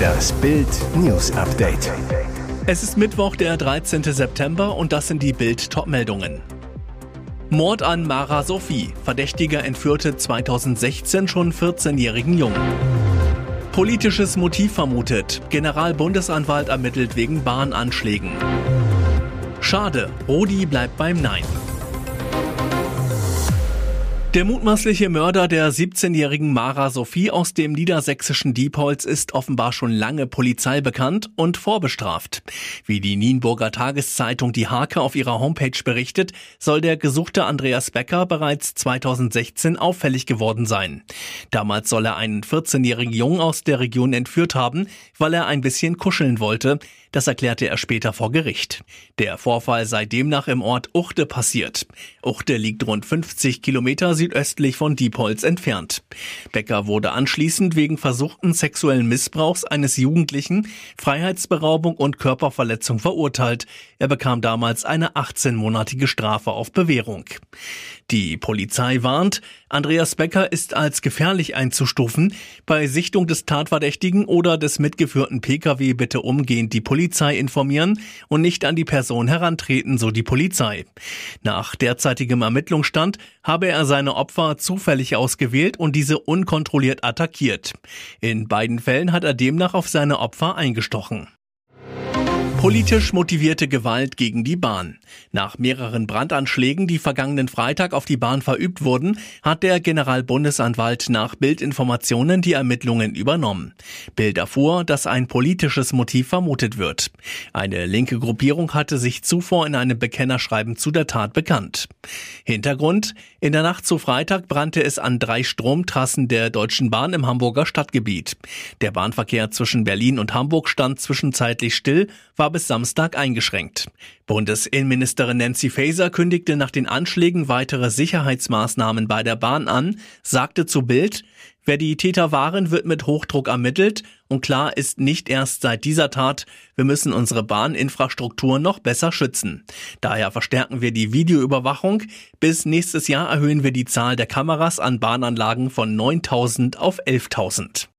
Das Bild News Update. Es ist Mittwoch, der 13. September und das sind die Bild Topmeldungen. Mord an Mara Sophie. Verdächtiger entführte 2016 schon 14-jährigen Jungen. Politisches Motiv vermutet. Generalbundesanwalt ermittelt wegen Bahnanschlägen. Schade, Rodi bleibt beim Nein. Der mutmaßliche Mörder der 17-jährigen Mara Sophie aus dem niedersächsischen Diepholz ist offenbar schon lange Polizei bekannt und vorbestraft. Wie die Nienburger Tageszeitung Die Hake auf ihrer Homepage berichtet, soll der gesuchte Andreas Becker bereits 2016 auffällig geworden sein. Damals soll er einen 14-jährigen Jungen aus der Region entführt haben, weil er ein bisschen kuscheln wollte. Das erklärte er später vor Gericht. Der Vorfall sei demnach im Ort Uchte passiert. Uchte liegt rund 50 Kilometer südöstlich von Diepholz entfernt. Becker wurde anschließend wegen versuchten sexuellen Missbrauchs eines Jugendlichen, Freiheitsberaubung und Körperverletzung verurteilt. Er bekam damals eine 18-monatige Strafe auf Bewährung. Die Polizei warnt, Andreas Becker ist als gefährlich einzustufen. Bei Sichtung des Tatverdächtigen oder des mitgeführten Pkw bitte umgehend die Polizei informieren und nicht an die Person herantreten, so die Polizei. Nach derzeitigem Ermittlungsstand habe er seine Opfer zufällig ausgewählt und diese unkontrolliert attackiert. In beiden Fällen hat er demnach auf seine Opfer eingestochen. Politisch motivierte Gewalt gegen die Bahn. Nach mehreren Brandanschlägen, die vergangenen Freitag auf die Bahn verübt wurden, hat der Generalbundesanwalt nach Bildinformationen die Ermittlungen übernommen. Bild erfuhr, dass ein politisches Motiv vermutet wird. Eine linke Gruppierung hatte sich zuvor in einem Bekennerschreiben zu der Tat bekannt. Hintergrund? In der Nacht zu Freitag brannte es an drei Stromtrassen der Deutschen Bahn im Hamburger Stadtgebiet. Der Bahnverkehr zwischen Berlin und Hamburg stand zwischenzeitlich still, war bis Samstag eingeschränkt. Bundesinnenministerin Nancy Faeser kündigte nach den Anschlägen weitere Sicherheitsmaßnahmen bei der Bahn an, sagte zu Bild, wer die Täter waren, wird mit Hochdruck ermittelt und klar ist nicht erst seit dieser Tat, wir müssen unsere Bahninfrastruktur noch besser schützen. Daher verstärken wir die Videoüberwachung. Bis nächstes Jahr erhöhen wir die Zahl der Kameras an Bahnanlagen von 9000 auf 11.000.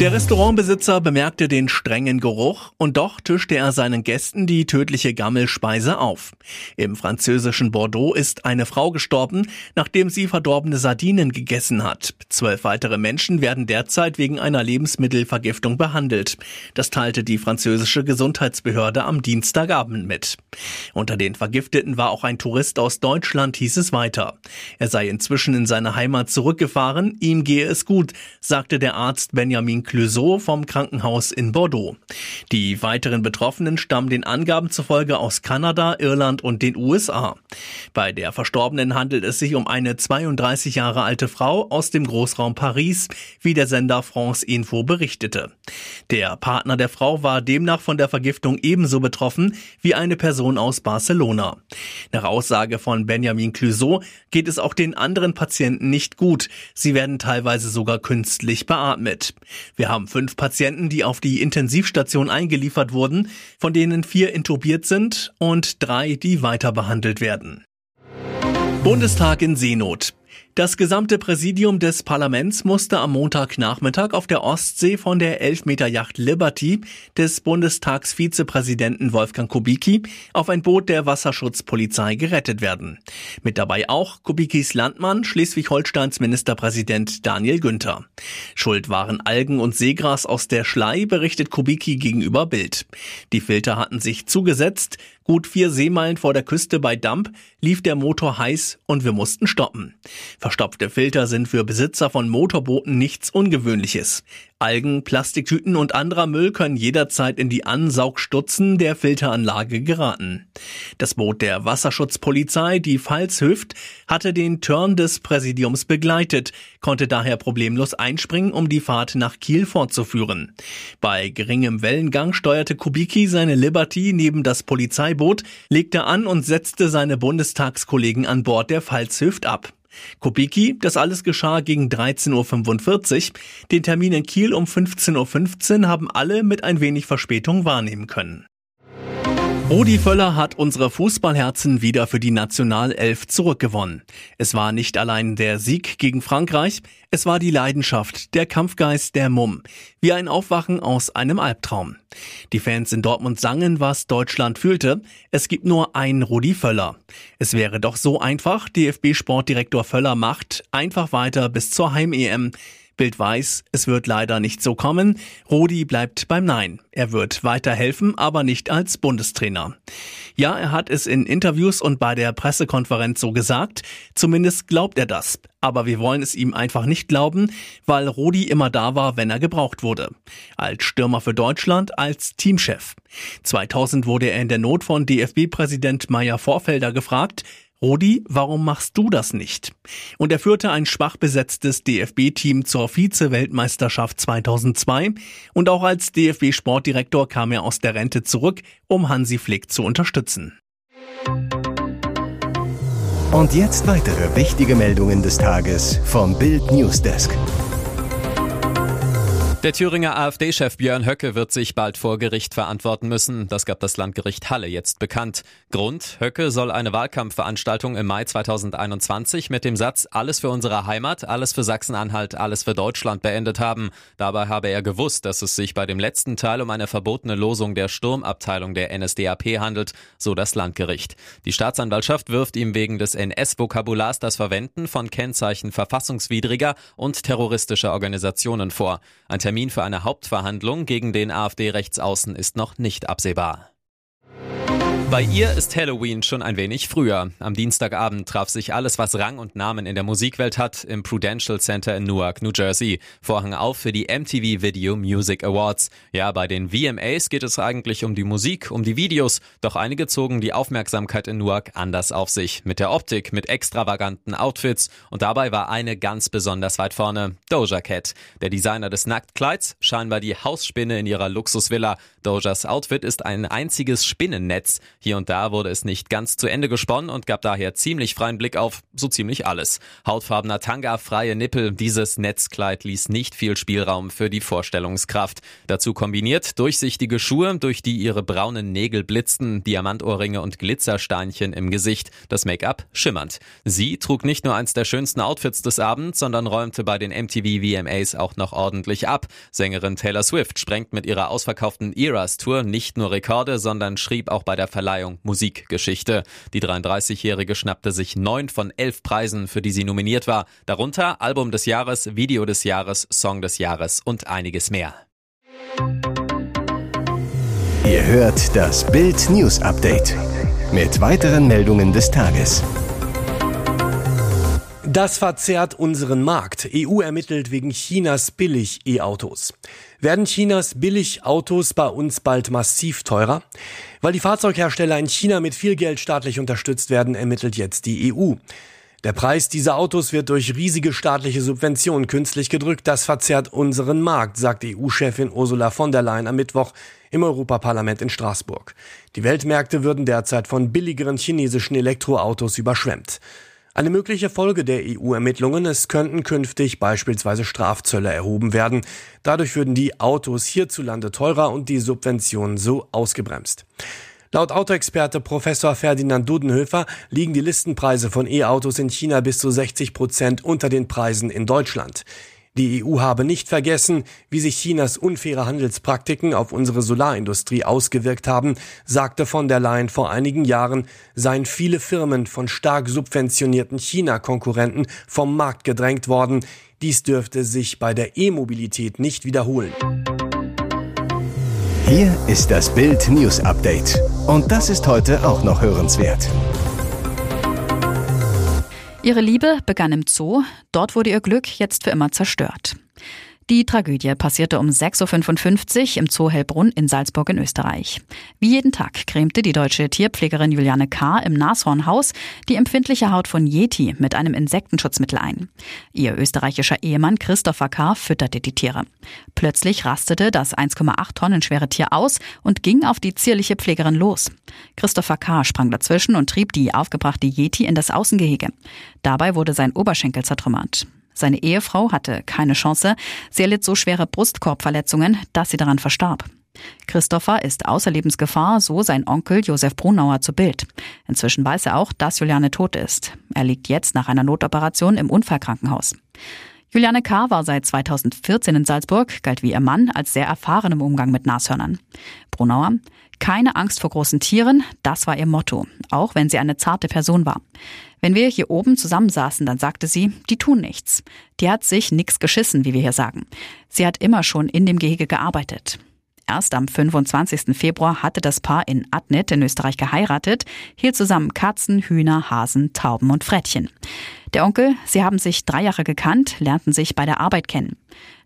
Der Restaurantbesitzer bemerkte den strengen Geruch und doch tischte er seinen Gästen die tödliche Gammelspeise auf. Im französischen Bordeaux ist eine Frau gestorben, nachdem sie verdorbene Sardinen gegessen hat. Zwölf weitere Menschen werden derzeit wegen einer Lebensmittelvergiftung behandelt. Das teilte die französische Gesundheitsbehörde am Dienstagabend mit. Unter den Vergifteten war auch ein Tourist aus Deutschland, hieß es weiter. Er sei inzwischen in seine Heimat zurückgefahren, ihm gehe es gut, sagte der Arzt Benjamin Clouseau vom Krankenhaus in Bordeaux. Die weiteren Betroffenen stammen den Angaben zufolge aus Kanada, Irland und den USA. Bei der Verstorbenen handelt es sich um eine 32 Jahre alte Frau aus dem Großraum Paris, wie der Sender France Info berichtete. Der Partner der Frau war demnach von der Vergiftung ebenso betroffen wie eine Person aus Barcelona. Nach Aussage von Benjamin Clouseau geht es auch den anderen Patienten nicht gut. Sie werden teilweise sogar künstlich beatmet. Wir haben fünf Patienten, die auf die Intensivstation eingeliefert wurden, von denen vier intubiert sind und drei, die weiter behandelt werden. Bundestag in Seenot. Das gesamte Präsidium des Parlaments musste am Montagnachmittag auf der Ostsee von der Elfmeterjacht Liberty des Bundestagsvizepräsidenten Wolfgang Kubicki auf ein Boot der Wasserschutzpolizei gerettet werden. Mit dabei auch Kubikis Landmann, Schleswig-Holsteins Ministerpräsident Daniel Günther. Schuld waren Algen und Seegras aus der Schlei, berichtet Kubicki gegenüber Bild. Die Filter hatten sich zugesetzt, Gut vier Seemeilen vor der Küste bei Damp lief der Motor heiß und wir mussten stoppen. Verstopfte Filter sind für Besitzer von Motorbooten nichts Ungewöhnliches. Algen, Plastiktüten und anderer Müll können jederzeit in die Ansaugstutzen der Filteranlage geraten. Das Boot der Wasserschutzpolizei, die Pfalz Hüft, hatte den Turn des Präsidiums begleitet, konnte daher problemlos einspringen, um die Fahrt nach Kiel fortzuführen. Bei geringem Wellengang steuerte Kubicki seine Liberty neben das Polizeiboot, legte an und setzte seine Bundestagskollegen an Bord der Pfalz Hüft ab. Kubicki, das alles geschah gegen 13.45 Uhr. Den Termin in Kiel um 15.15 Uhr haben alle mit ein wenig Verspätung wahrnehmen können. Rudi Völler hat unsere Fußballherzen wieder für die Nationalelf zurückgewonnen. Es war nicht allein der Sieg gegen Frankreich, es war die Leidenschaft, der Kampfgeist der Mumm, wie ein Aufwachen aus einem Albtraum. Die Fans in Dortmund sangen, was Deutschland fühlte. Es gibt nur einen Rudi Völler. Es wäre doch so einfach, DFB-Sportdirektor Völler macht einfach weiter bis zur Heim-EM. Bild weiß, es wird leider nicht so kommen. Rudi bleibt beim Nein. Er wird weiterhelfen, aber nicht als Bundestrainer. Ja, er hat es in Interviews und bei der Pressekonferenz so gesagt. Zumindest glaubt er das. Aber wir wollen es ihm einfach nicht glauben, weil Rudi immer da war, wenn er gebraucht wurde. Als Stürmer für Deutschland, als Teamchef. 2000 wurde er in der Not von DFB-Präsident Meyer Vorfelder gefragt, Rudi, warum machst du das nicht? Und er führte ein schwach besetztes DFB-Team zur Vize-Weltmeisterschaft 2002 und auch als DFB-Sportdirektor kam er aus der Rente zurück, um Hansi Flick zu unterstützen. Und jetzt weitere wichtige Meldungen des Tages vom Bild Newsdesk. Der Thüringer AfD-Chef Björn Höcke wird sich bald vor Gericht verantworten müssen. Das gab das Landgericht Halle jetzt bekannt. Grund, Höcke soll eine Wahlkampfveranstaltung im Mai 2021 mit dem Satz Alles für unsere Heimat, alles für Sachsen-Anhalt, alles für Deutschland beendet haben. Dabei habe er gewusst, dass es sich bei dem letzten Teil um eine verbotene Losung der Sturmabteilung der NSDAP handelt, so das Landgericht. Die Staatsanwaltschaft wirft ihm wegen des NS-Vokabulars das Verwenden von Kennzeichen verfassungswidriger und terroristischer Organisationen vor. Ein Termin für eine Hauptverhandlung gegen den AfD-Rechtsaußen ist noch nicht absehbar. Bei ihr ist Halloween schon ein wenig früher. Am Dienstagabend traf sich alles, was Rang und Namen in der Musikwelt hat, im Prudential Center in Newark, New Jersey. Vorhang auf für die MTV Video Music Awards. Ja, bei den VMAs geht es eigentlich um die Musik, um die Videos, doch einige zogen die Aufmerksamkeit in Newark anders auf sich. Mit der Optik, mit extravaganten Outfits und dabei war eine ganz besonders weit vorne, Doja Cat. Der Designer des Nacktkleids, scheinbar die Hausspinne in ihrer Luxusvilla. Dojas Outfit ist ein einziges Spinnennetz. Hier und da wurde es nicht ganz zu Ende gesponnen und gab daher ziemlich freien Blick auf so ziemlich alles. Hautfarbener Tanga, freie Nippel, dieses Netzkleid ließ nicht viel Spielraum für die Vorstellungskraft. Dazu kombiniert durchsichtige Schuhe, durch die ihre braunen Nägel blitzten, Diamantohrringe und Glitzersteinchen im Gesicht, das Make-up schimmernd. Sie trug nicht nur eins der schönsten Outfits des Abends, sondern räumte bei den MTV VMAs auch noch ordentlich ab. Sängerin Taylor Swift sprengt mit ihrer ausverkauften Eras Tour nicht nur Rekorde, sondern schrieb auch bei der Verleihung Verleihung Musikgeschichte. Die 33-Jährige schnappte sich neun von elf Preisen, für die sie nominiert war. Darunter Album des Jahres, Video des Jahres, Song des Jahres und einiges mehr. Ihr hört das Bild News Update mit weiteren Meldungen des Tages. Das verzerrt unseren Markt. EU ermittelt wegen Chinas Billig-E-Autos. Werden Chinas Billig-Autos bei uns bald massiv teurer? Weil die Fahrzeughersteller in China mit viel Geld staatlich unterstützt werden, ermittelt jetzt die EU. Der Preis dieser Autos wird durch riesige staatliche Subventionen künstlich gedrückt. Das verzerrt unseren Markt, sagt EU-Chefin Ursula von der Leyen am Mittwoch im Europaparlament in Straßburg. Die Weltmärkte würden derzeit von billigeren chinesischen Elektroautos überschwemmt. Eine mögliche Folge der EU-Ermittlungen, es könnten künftig beispielsweise Strafzölle erhoben werden. Dadurch würden die Autos hierzulande teurer und die Subventionen so ausgebremst. Laut Autoexperte Professor Ferdinand Dudenhöfer liegen die Listenpreise von E-Autos in China bis zu 60 Prozent unter den Preisen in Deutschland. Die EU habe nicht vergessen, wie sich Chinas unfaire Handelspraktiken auf unsere Solarindustrie ausgewirkt haben, sagte von der Leyen vor einigen Jahren, seien viele Firmen von stark subventionierten China-Konkurrenten vom Markt gedrängt worden. Dies dürfte sich bei der E-Mobilität nicht wiederholen. Hier ist das Bild News Update. Und das ist heute auch noch hörenswert. Ihre Liebe begann im Zoo, dort wurde ihr Glück jetzt für immer zerstört. Die Tragödie passierte um 6.55 Uhr im Zoo Hellbrunn in Salzburg in Österreich. Wie jeden Tag cremte die deutsche Tierpflegerin Juliane K. im Nashornhaus die empfindliche Haut von Yeti mit einem Insektenschutzmittel ein. Ihr österreichischer Ehemann Christopher K. fütterte die Tiere. Plötzlich rastete das 1,8 Tonnen schwere Tier aus und ging auf die zierliche Pflegerin los. Christopher K. sprang dazwischen und trieb die aufgebrachte Yeti in das Außengehege. Dabei wurde sein Oberschenkel zertrümmert. Seine Ehefrau hatte keine Chance. Sie erlitt so schwere Brustkorbverletzungen, dass sie daran verstarb. Christopher ist außer Lebensgefahr, so sein Onkel Josef Brunauer zu Bild. Inzwischen weiß er auch, dass Juliane tot ist. Er liegt jetzt nach einer Notoperation im Unfallkrankenhaus. Juliane K. war seit 2014 in Salzburg, galt wie ihr Mann als sehr erfahren im Umgang mit Nashörnern. Brunauer, keine Angst vor großen Tieren, das war ihr Motto, auch wenn sie eine zarte Person war. Wenn wir hier oben zusammensaßen, dann sagte sie, die tun nichts. Die hat sich nix geschissen, wie wir hier sagen. Sie hat immer schon in dem Gehege gearbeitet. Erst am 25. Februar hatte das Paar in Adnit in Österreich geheiratet, hielt zusammen Katzen, Hühner, Hasen, Tauben und Frettchen. Der Onkel, sie haben sich drei Jahre gekannt, lernten sich bei der Arbeit kennen.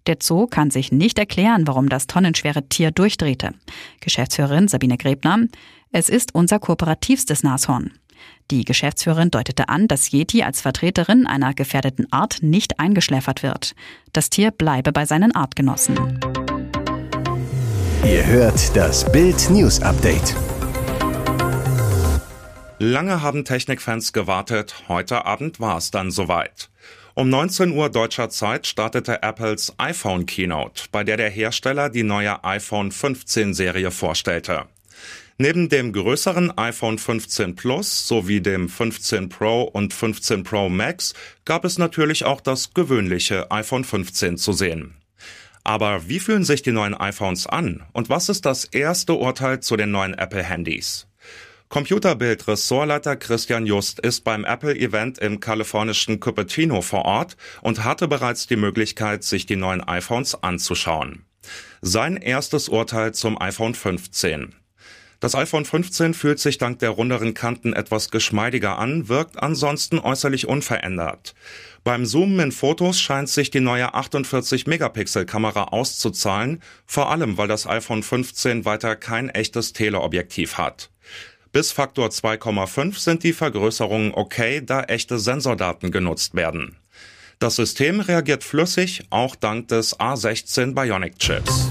Der Zoo kann sich nicht erklären, warum das tonnenschwere Tier durchdrehte. Geschäftsführerin Sabine Grebner, es ist unser kooperativstes Nashorn. Die Geschäftsführerin deutete an, dass Yeti als Vertreterin einer gefährdeten Art nicht eingeschläfert wird. Das Tier bleibe bei seinen Artgenossen. Ihr hört das Bild News Update. Lange haben Technikfans gewartet, heute Abend war es dann soweit. Um 19 Uhr deutscher Zeit startete Apples iPhone Keynote, bei der der Hersteller die neue iPhone 15 Serie vorstellte. Neben dem größeren iPhone 15 Plus sowie dem 15 Pro und 15 Pro Max gab es natürlich auch das gewöhnliche iPhone 15 zu sehen. Aber wie fühlen sich die neuen iPhones an und was ist das erste Urteil zu den neuen Apple-Handys? Computerbild-Ressortleiter Christian Just ist beim Apple-Event im kalifornischen Cupertino vor Ort und hatte bereits die Möglichkeit, sich die neuen iPhones anzuschauen. Sein erstes Urteil zum iPhone 15. Das iPhone 15 fühlt sich dank der runderen Kanten etwas geschmeidiger an, wirkt ansonsten äußerlich unverändert. Beim Zoomen in Fotos scheint sich die neue 48-Megapixel-Kamera auszuzahlen, vor allem weil das iPhone 15 weiter kein echtes Teleobjektiv hat. Bis Faktor 2,5 sind die Vergrößerungen okay, da echte Sensordaten genutzt werden. Das System reagiert flüssig, auch dank des A16 Bionic Chips.